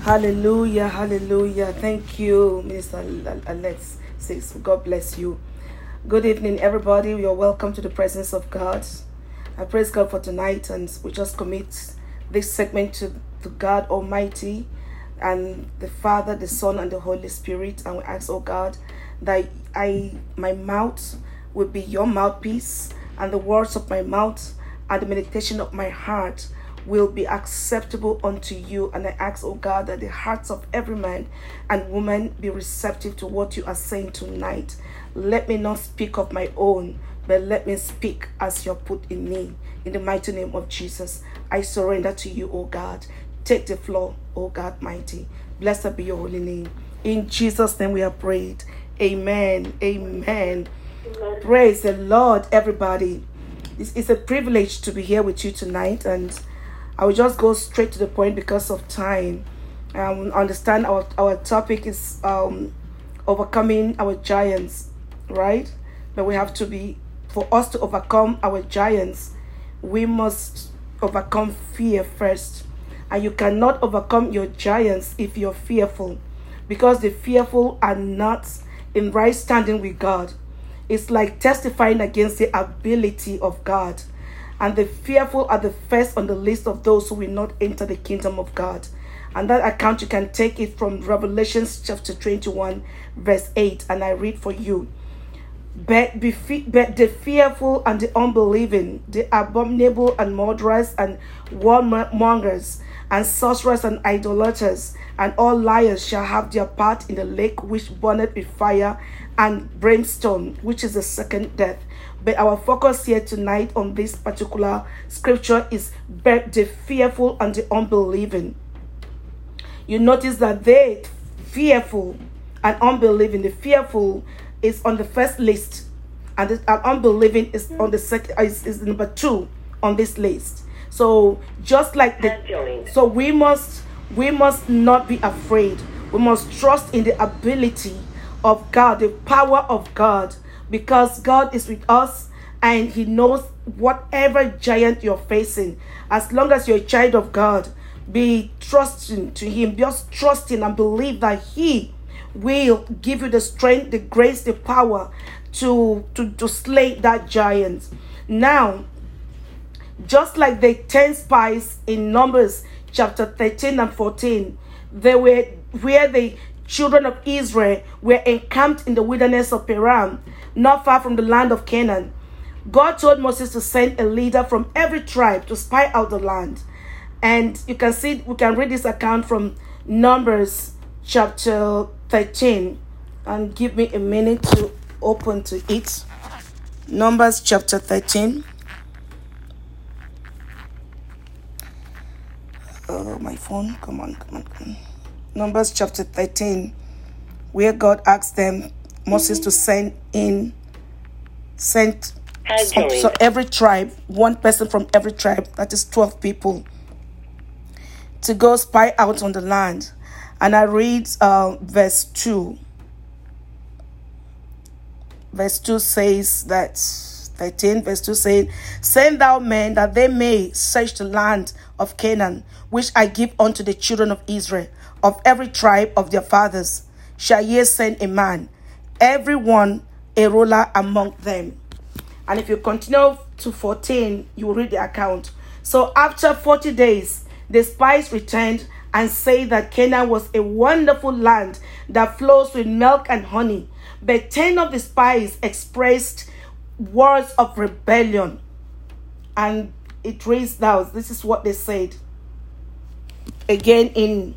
Hallelujah, hallelujah. Thank you, Minister Alex. Says God bless you. Good evening, everybody. You're welcome to the presence of God. I praise God for tonight, and we just commit this segment to, to God Almighty and the Father, the Son, and the Holy Spirit. And we ask, oh God, that I my mouth will be your mouthpiece, and the words of my mouth and the meditation of my heart will be acceptable unto you. And I ask, oh God, that the hearts of every man and woman be receptive to what you are saying tonight. Let me not speak of my own, but let me speak as you're put in me. In the mighty name of Jesus, I surrender to you, oh God. Take the floor, oh God mighty. Blessed be your holy name. In Jesus' name we have prayed. Amen. Amen. Amen. Praise the Lord, everybody. It's a privilege to be here with you tonight, and I will just go straight to the point because of time. Um, understand our our topic is um, overcoming our giants, right? But we have to be for us to overcome our giants. We must overcome fear first, and you cannot overcome your giants if you're fearful, because the fearful are not in right standing with God. It's like testifying against the ability of God and the fearful are the first on the list of those who will not enter the kingdom of God. And that account you can take it from Revelations chapter 21, verse 8, and I read for you. But, be but the fearful and the unbelieving, the abominable and murderers and warmongers and sorcerers and idolaters and all liars shall have their part in the lake which burneth with fire and brimstone, which is the second death. But our focus here tonight on this particular scripture is the fearful and the unbelieving. You notice that they fearful and unbelieving. The fearful is on the first list, and the unbelieving is on the second is, is number two on this list. So just like the so we must we must not be afraid. We must trust in the ability of God, the power of God because God is with us and He knows whatever giant you're facing. As long as you're a child of God, be trusting to Him, just trusting and believe that He will give you the strength, the grace, the power to, to, to slay that giant. Now, just like the 10 spies in Numbers chapter 13 and 14, they were where the children of Israel were encamped in the wilderness of Paran not far from the land of Canaan. God told Moses to send a leader from every tribe to spy out the land. And you can see, we can read this account from Numbers chapter 13. And give me a minute to open to it. Numbers chapter 13. Oh, my phone. Come on, come on, come on. Numbers chapter 13, where God asked them Moses to send in sent so, so, every tribe, one person from every tribe, that is 12 people, to go spy out on the land. And I read uh, verse 2. Verse 2 says that 13, verse 2 saying, Send thou men that they may search the land of Canaan, which I give unto the children of Israel, of every tribe of their fathers. Shall ye send a man everyone a ruler among them. And if you continue to 14, you will read the account. So after 40 days, the spies returned and say that Canaan was a wonderful land that flows with milk and honey. But 10 of the spies expressed words of rebellion. And it reads now, this is what they said. Again in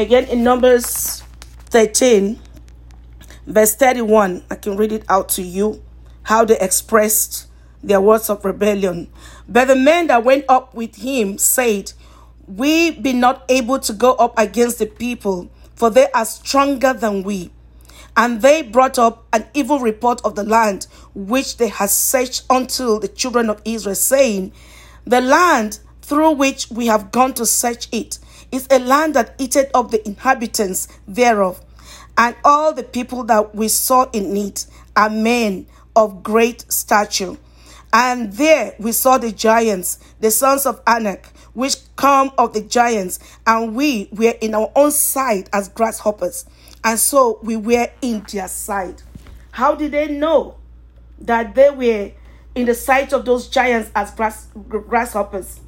Again, in Numbers 13, verse 31, I can read it out to you how they expressed their words of rebellion. But the men that went up with him said, We be not able to go up against the people, for they are stronger than we. And they brought up an evil report of the land which they had searched unto the children of Israel, saying, The land through which we have gone to search it is a land that eateth up the inhabitants thereof. And all the people that we saw in it are men of great stature. And there we saw the giants, the sons of Anak, which come of the giants, and we were in our own sight as grasshoppers, and so we were in their sight. How did they know that they were in the sight of those giants as grass, grasshoppers?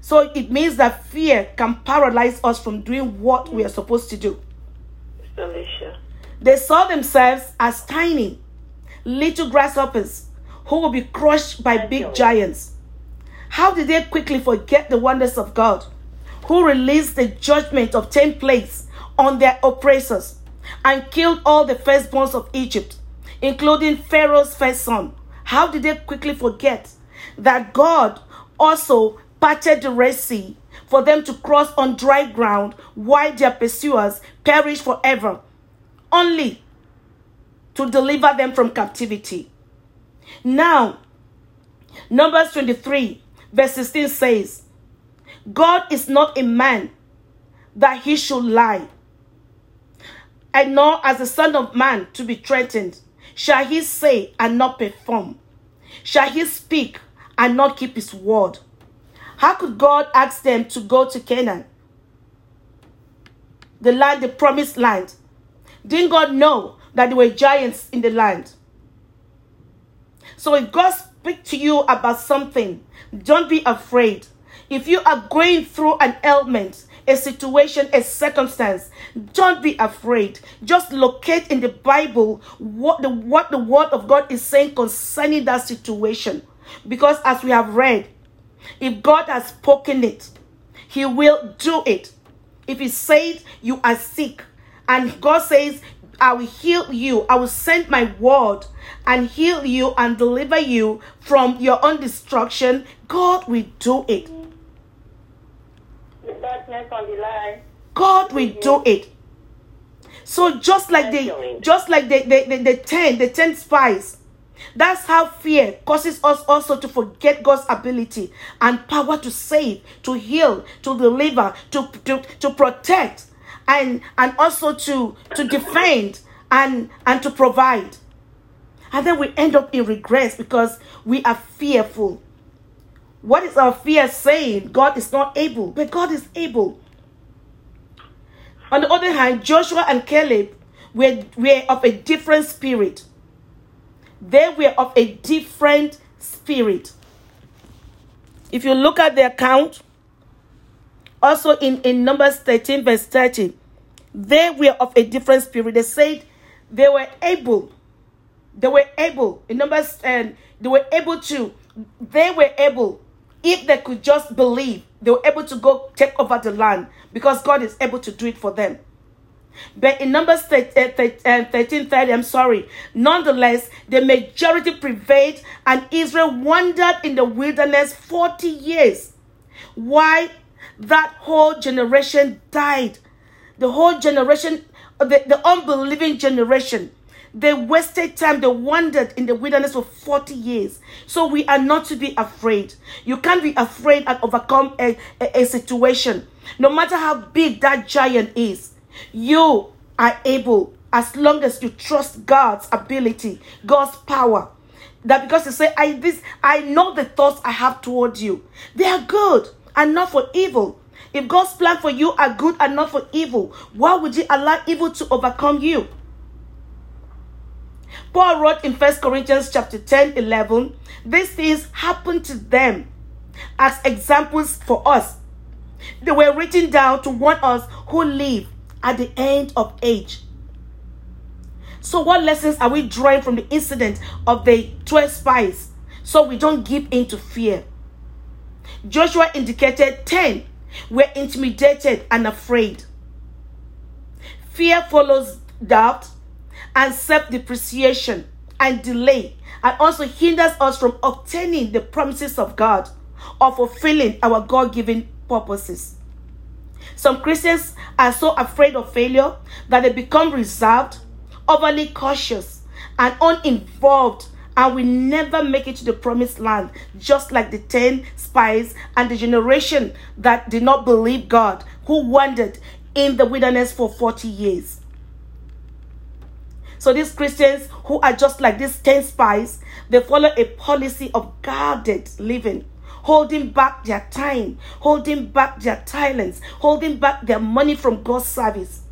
So it means that fear can paralyze us from doing what we are supposed to do. Alicia. They saw themselves as tiny, little grasshoppers who will be crushed by big giants. How did they quickly forget the wonders of God, who released the judgment of ten plagues on their oppressors and killed all the firstborns of Egypt, including Pharaoh's first son? How did they quickly forget that God also parted the Red Sea for them to cross on dry ground while their pursuers perished forever, only to deliver them from captivity? Now, Numbers 23, verse 16 says, God is not a man that he should lie, and nor as the Son of Man to be threatened. Shall he say and not perform? Shall he speak and not keep his word? How could God ask them to go to Canaan? The land, the promised land. Didn't God know that there were giants in the land? So if God speaks to you about something, don't be afraid. If you are going through an ailment, a situation, a circumstance, don't be afraid. Just locate in the Bible what the what the word of God is saying concerning that situation. Because as we have read, if God has spoken it, he will do it. If he said you are sick and God says I will heal you. I will send my word and heal you and deliver you from your own destruction. God will do it. The darkness on the line. God will do it. So just like the just like the, the, the, the ten, the ten spies, that's how fear causes us also to forget God's ability and power to save, to heal, to deliver, to, to, to protect, and and also to to defend and and to provide. And then we end up in regrets because we are fearful. What is our fear saying? God is not able but god is able. On the other hand joshua and caleb were, were of a different spirit they were of a different spirit if you look at the account also in, in numbers 13 verse 30 they were of a different spirit. They said they were able, they were able, in Numbers, and they were able to, they were able, if they could just believe, they were able to go take over the land because God is able to do it for them. But in Numbers 1330, uh, uh, I'm sorry, nonetheless, the majority prevailed and Israel wandered in the wilderness 40 years. Why? That whole generation died the whole generation, uh, the, the unbelieving generation, they wasted time. They wandered in the wilderness for 40 years. So we are not to be afraid. You can't be afraid and overcome a, a, a situation. No matter how big that giant is, you are able as long as you trust God's ability, God's power. That because you say, I this I know the thoughts I have toward you. They are good and not for evil if God's plan for you are good and not for evil, why would you allow evil to overcome you? Paul wrote in 1 Corinthians chapter 10, 11, these things happened to them as examples for us. They were written down to warn us who live at the end of age. So, what lessons are we drawing from the incident of the 12 spies so we don't give in to fear? Joshua indicated 10 were intimidated and afraid. Fear follows doubt and self depreciation and delay, and also hinders us from obtaining the promises of God or fulfilling our God given purposes. Some Christians are so afraid of failure that they become reserved, overly cautious, and uninvolved and we never make it to the promised land, just like the 10 spies and the generation that did not believe God, who wandered in the wilderness for 40 years. So these Christians who are just like these 10 spies, they follow a policy of guarded living, holding back their time, holding back their talents, holding back their money from God's service.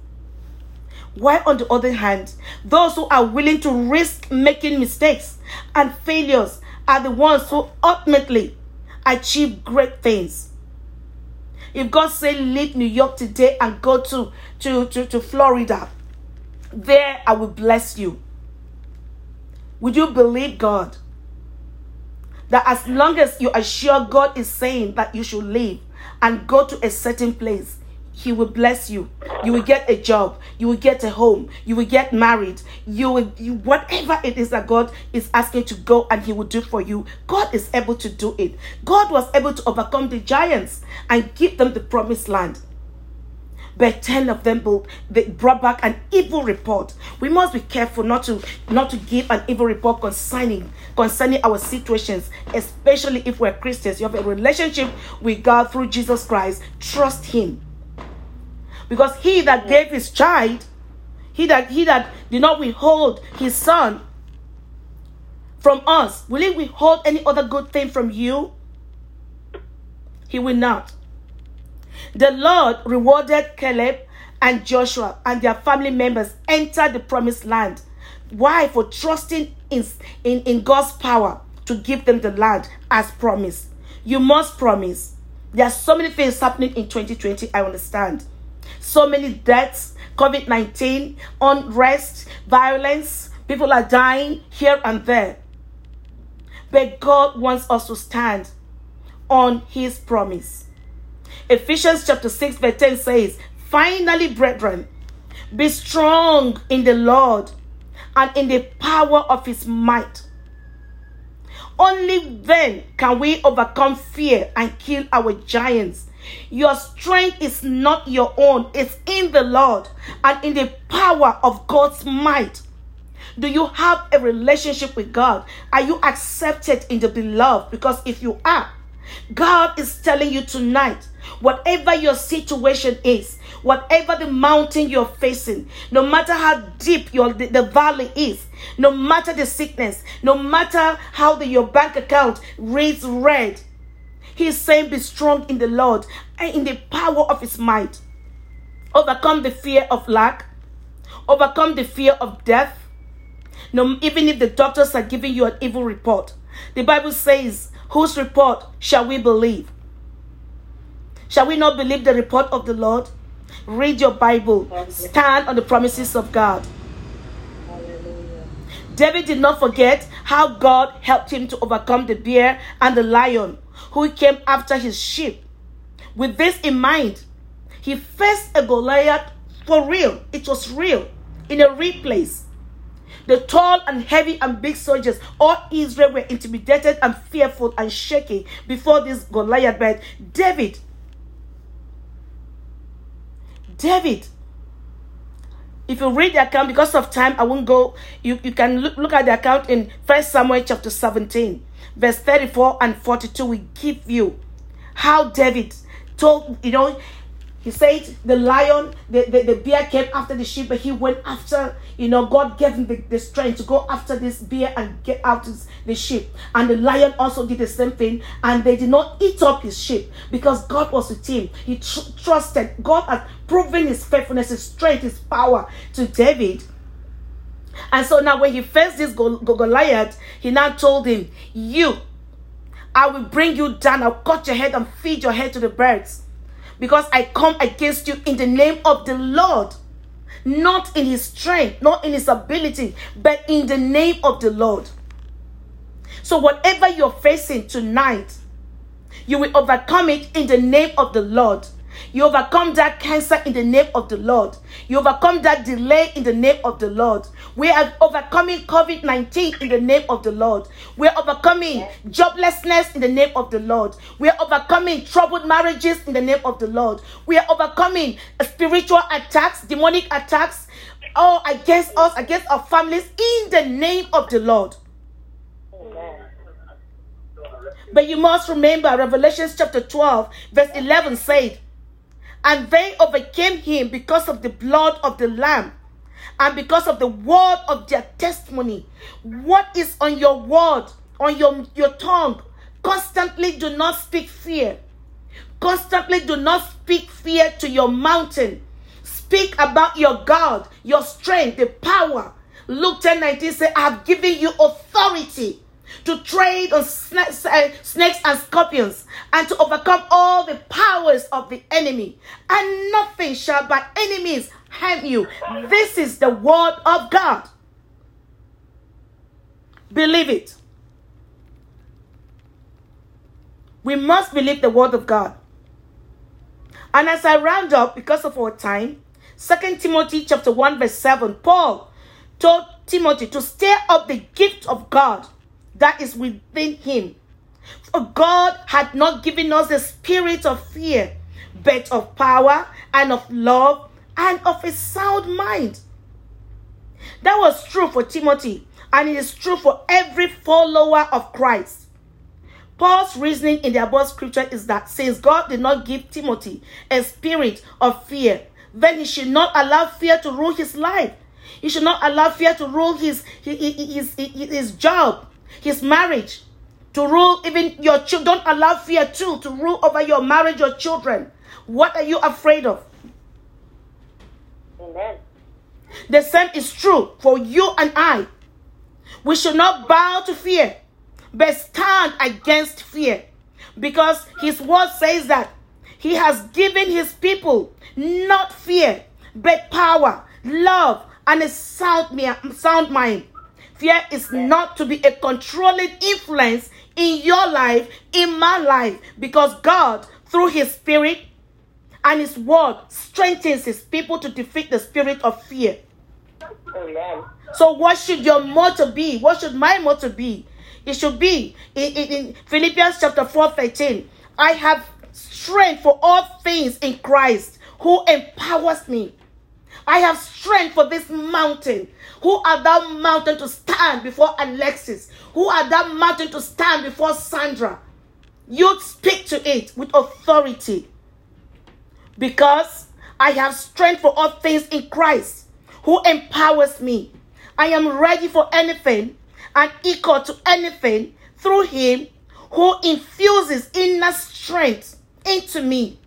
While on the other hand, those who are willing to risk making mistakes and failures are the ones who ultimately achieve great things. If God say leave New York today and go to, to, to, to Florida, there I will bless you. Would you believe God? That as long as you are sure God is saying that you should leave and go to a certain place, He will bless you. You will get a job. You will get a home. You will get married. You will, you, whatever it is that God is asking to go and He will do for you, God is able to do it. God was able to overcome the giants and give them the promised land but 10 of them brought back an evil report. We must be careful not to not to give an evil report concerning concerning our situations especially if we're christians. You have a relationship with god through jesus christ. Trust him. Because he that gave his child he that he that did not withhold his son from us will he withhold any other good thing from you? He will not the Lord rewarded Caleb and Joshua and their family members entered the promised land. Why? For trusting in, in, in God's power to give them the land as promised. You must promise. There are so many things happening in 2020, I understand. So many deaths, COVID 19, unrest, violence, people are dying here and there. But God wants us to stand on His promise. Ephesians chapter 6, verse 10 says, Finally, brethren, be strong in the Lord and in the power of his might. Only then can we overcome fear and kill our giants. Your strength is not your own, it's in the Lord and in the power of God's might. Do you have a relationship with God? Are you accepted in the beloved? Because if you are, God is telling you tonight whatever your situation is, whatever the mountain you're facing, no matter how deep your the, the valley is, no matter the sickness, no matter how the, your bank account reads red, He's saying, Be strong in the Lord and in the power of His might. Overcome the fear of lack, overcome the fear of death. No, even if the doctors are giving you an evil report, the Bible says, Whose report shall we believe? Shall we not believe the report of the Lord? Read your Bible. Stand on the promises of God. David did not forget how God helped him to overcome the bear and the lion who came after his sheep. With this in mind, he faced a Goliath for real. It was real, in a real place. The tall and heavy and big soldiers, all Israel were intimidated and fearful and shaking before this Goliath. But David David. If you read the account, because of time, I won't go. You, you can look, look at the account in First Samuel chapter 17, verse 34 and 42. We give you how David told, you know, he said the lion, the, the, the bear came after the sheep, but he went after, you know, God gave him the, the strength to go after this bear and get out the sheep. And the lion also did the same thing, and they did not eat up his sheep because God was with him. He tr- trusted. God had proven his faithfulness, his strength, his power to David. And so now, when he faced this Goliath, he now told him, You, I will bring you down, I'll cut your head and feed your head to the birds because I come against you in the name of the Lord. Not in his strength, not in his ability, but in the name of the Lord. So, whatever you're facing tonight, you will overcome it in the name of the Lord. You overcome that cancer in the name of the Lord. You overcome that delay in the name of the Lord. We are overcoming COVID 19 in the name of the Lord. We are overcoming joblessness in the name of the Lord. We are overcoming troubled marriages in the name of the Lord. We are overcoming spiritual attacks, demonic attacks, all against us, against our families in the name of the Lord. But you must remember Revelation chapter 12, verse 11 said, and they overcame him because of the blood of the Lamb and because of the word of their testimony. What is on your word, on your, your tongue? Constantly do not speak fear. Constantly do not speak fear to your mountain. Speak about your God, your strength, the power. Luke 10 19 says, I have given you authority to trade on eh, snakes and scorpions and to overcome all the powers of the enemy. And nothing shall by any means harm you. This is the word of God. Believe it. We must believe the word of God. And as I round up, because of our time, Second Timothy chapter 1, verse 7, Paul told Timothy to stir up the gift of God that is within him. For God had not given us the spirit of fear, but of power and of love and of a sound mind. That was true for Timothy, and it is true for every follower of Christ. Paul's reasoning in the above scripture is that since God did not give Timothy a spirit of fear, then he should not allow fear to rule his life. He should not allow fear to rule his, his, his, his, his job, his marriage, to rule even your children. Don't allow fear too to rule over your marriage or children. What are you afraid of? Amen. The same is true for you and I. We should not bow to fear, but stand against fear. Because his word says that he has given his people not fear, but power, love, and a sound, sound mind. Fear is not to be a controlling influence in your life, in my life, because God, through His Spirit and His Word, strengthens His people to defeat the spirit of fear. Amen. So, what should your motto be? What should my motto be? It should be in, in, in Philippians chapter 4 13. I have strength for all things in Christ who empowers me. I have strength for this mountain. Who are that mountain to stand before Alexis? Who are that mountain to stand before Sandra? You speak to it with authority. Because I have strength for all things in Christ who empowers me. I am ready for anything and equal to anything through him who infuses inner strength into me.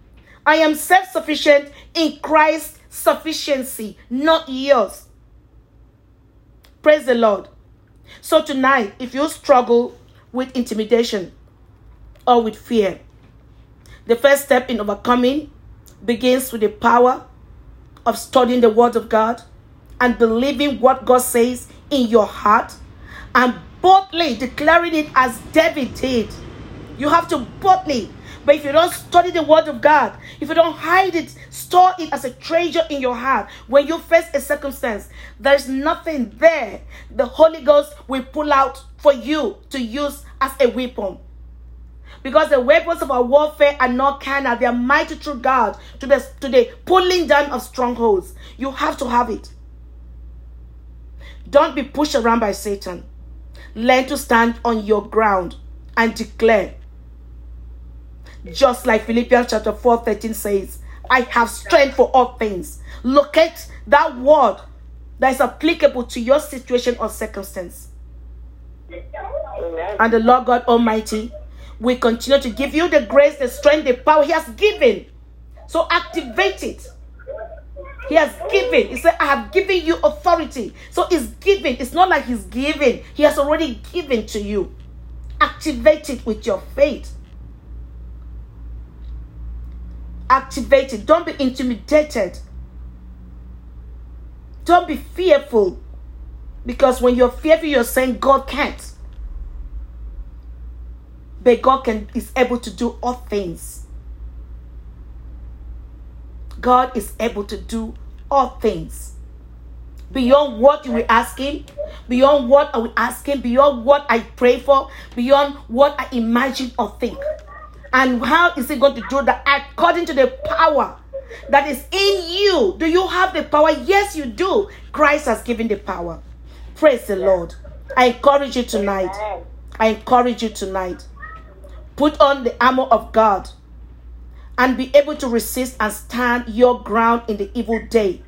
I am self sufficient in Christ's sufficiency, not yours. Praise the Lord. So, tonight, if you struggle with intimidation or with fear, the first step in overcoming begins with the power of studying the Word of God and believing what God says in your heart and boldly declaring it as David did. You have to boldly but if you don't study the word of God, if you don't hide it, store it as a treasure in your heart, when you face a circumstance, there's nothing there the Holy Ghost will pull out for you to use as a weapon. Because the weapons of our warfare are not carnal, they are mighty through God to the, to the pulling down of strongholds. You have to have it. Don't be pushed around by Satan. Learn to stand on your ground and declare just like Philippians chapter 4 13 says, I have strength for all things. Locate that word that is applicable to your situation or circumstance. And the Lord God Almighty will continue to give you the grace, the strength, the power He has given. So activate it. He has given. He said, I have given you authority. So it's given. It's not like He's giving, He has already given to you. Activate it with your faith. Activated. Don't be intimidated. Don't be fearful. Because when you're fearful, you're saying God can't. But God can is able to do all things. God is able to do all things. Beyond what you will ask him, beyond what I will ask him, beyond what I pray for, beyond what I imagine or think. And how is he going to do that? According to the power that is in you. Do you have the power? Yes, you do. Christ has given the power. Praise the Lord. I encourage you tonight. I encourage you tonight. Put on the armor of God and be able to resist and stand your ground in the evil day.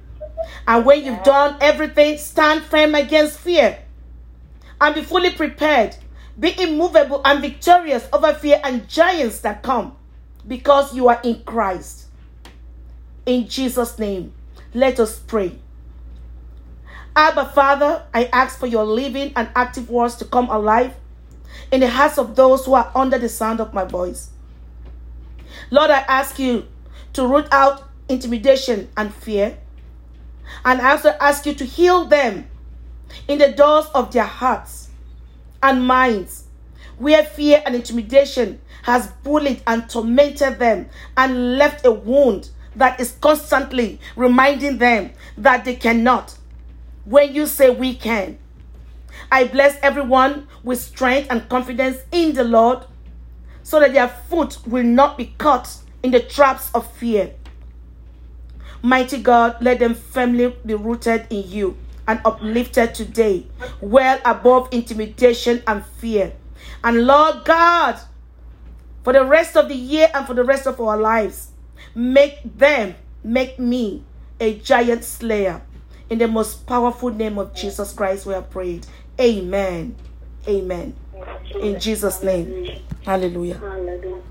And when you've done everything, stand firm against fear and be fully prepared. Be immovable and victorious over fear and giants that come because you are in Christ. In Jesus' name, let us pray. Abba, Father, I ask for your living and active words to come alive in the hearts of those who are under the sound of my voice. Lord, I ask you to root out intimidation and fear. And I also ask you to heal them in the doors of their hearts and minds where fear and intimidation has bullied and tormented them and left a wound that is constantly reminding them that they cannot. When you say we can, I bless everyone with strength and confidence in the Lord so that their foot will not be caught in the traps of fear. Mighty God, let them firmly be rooted in you and uplifted today, well above intimidation and fear. And Lord God, for the rest of the year and for the rest of our lives, make them, make me a giant slayer. In the most powerful name of Jesus Christ, we have prayed. Amen. Amen. In Jesus' name. Hallelujah. Hallelujah.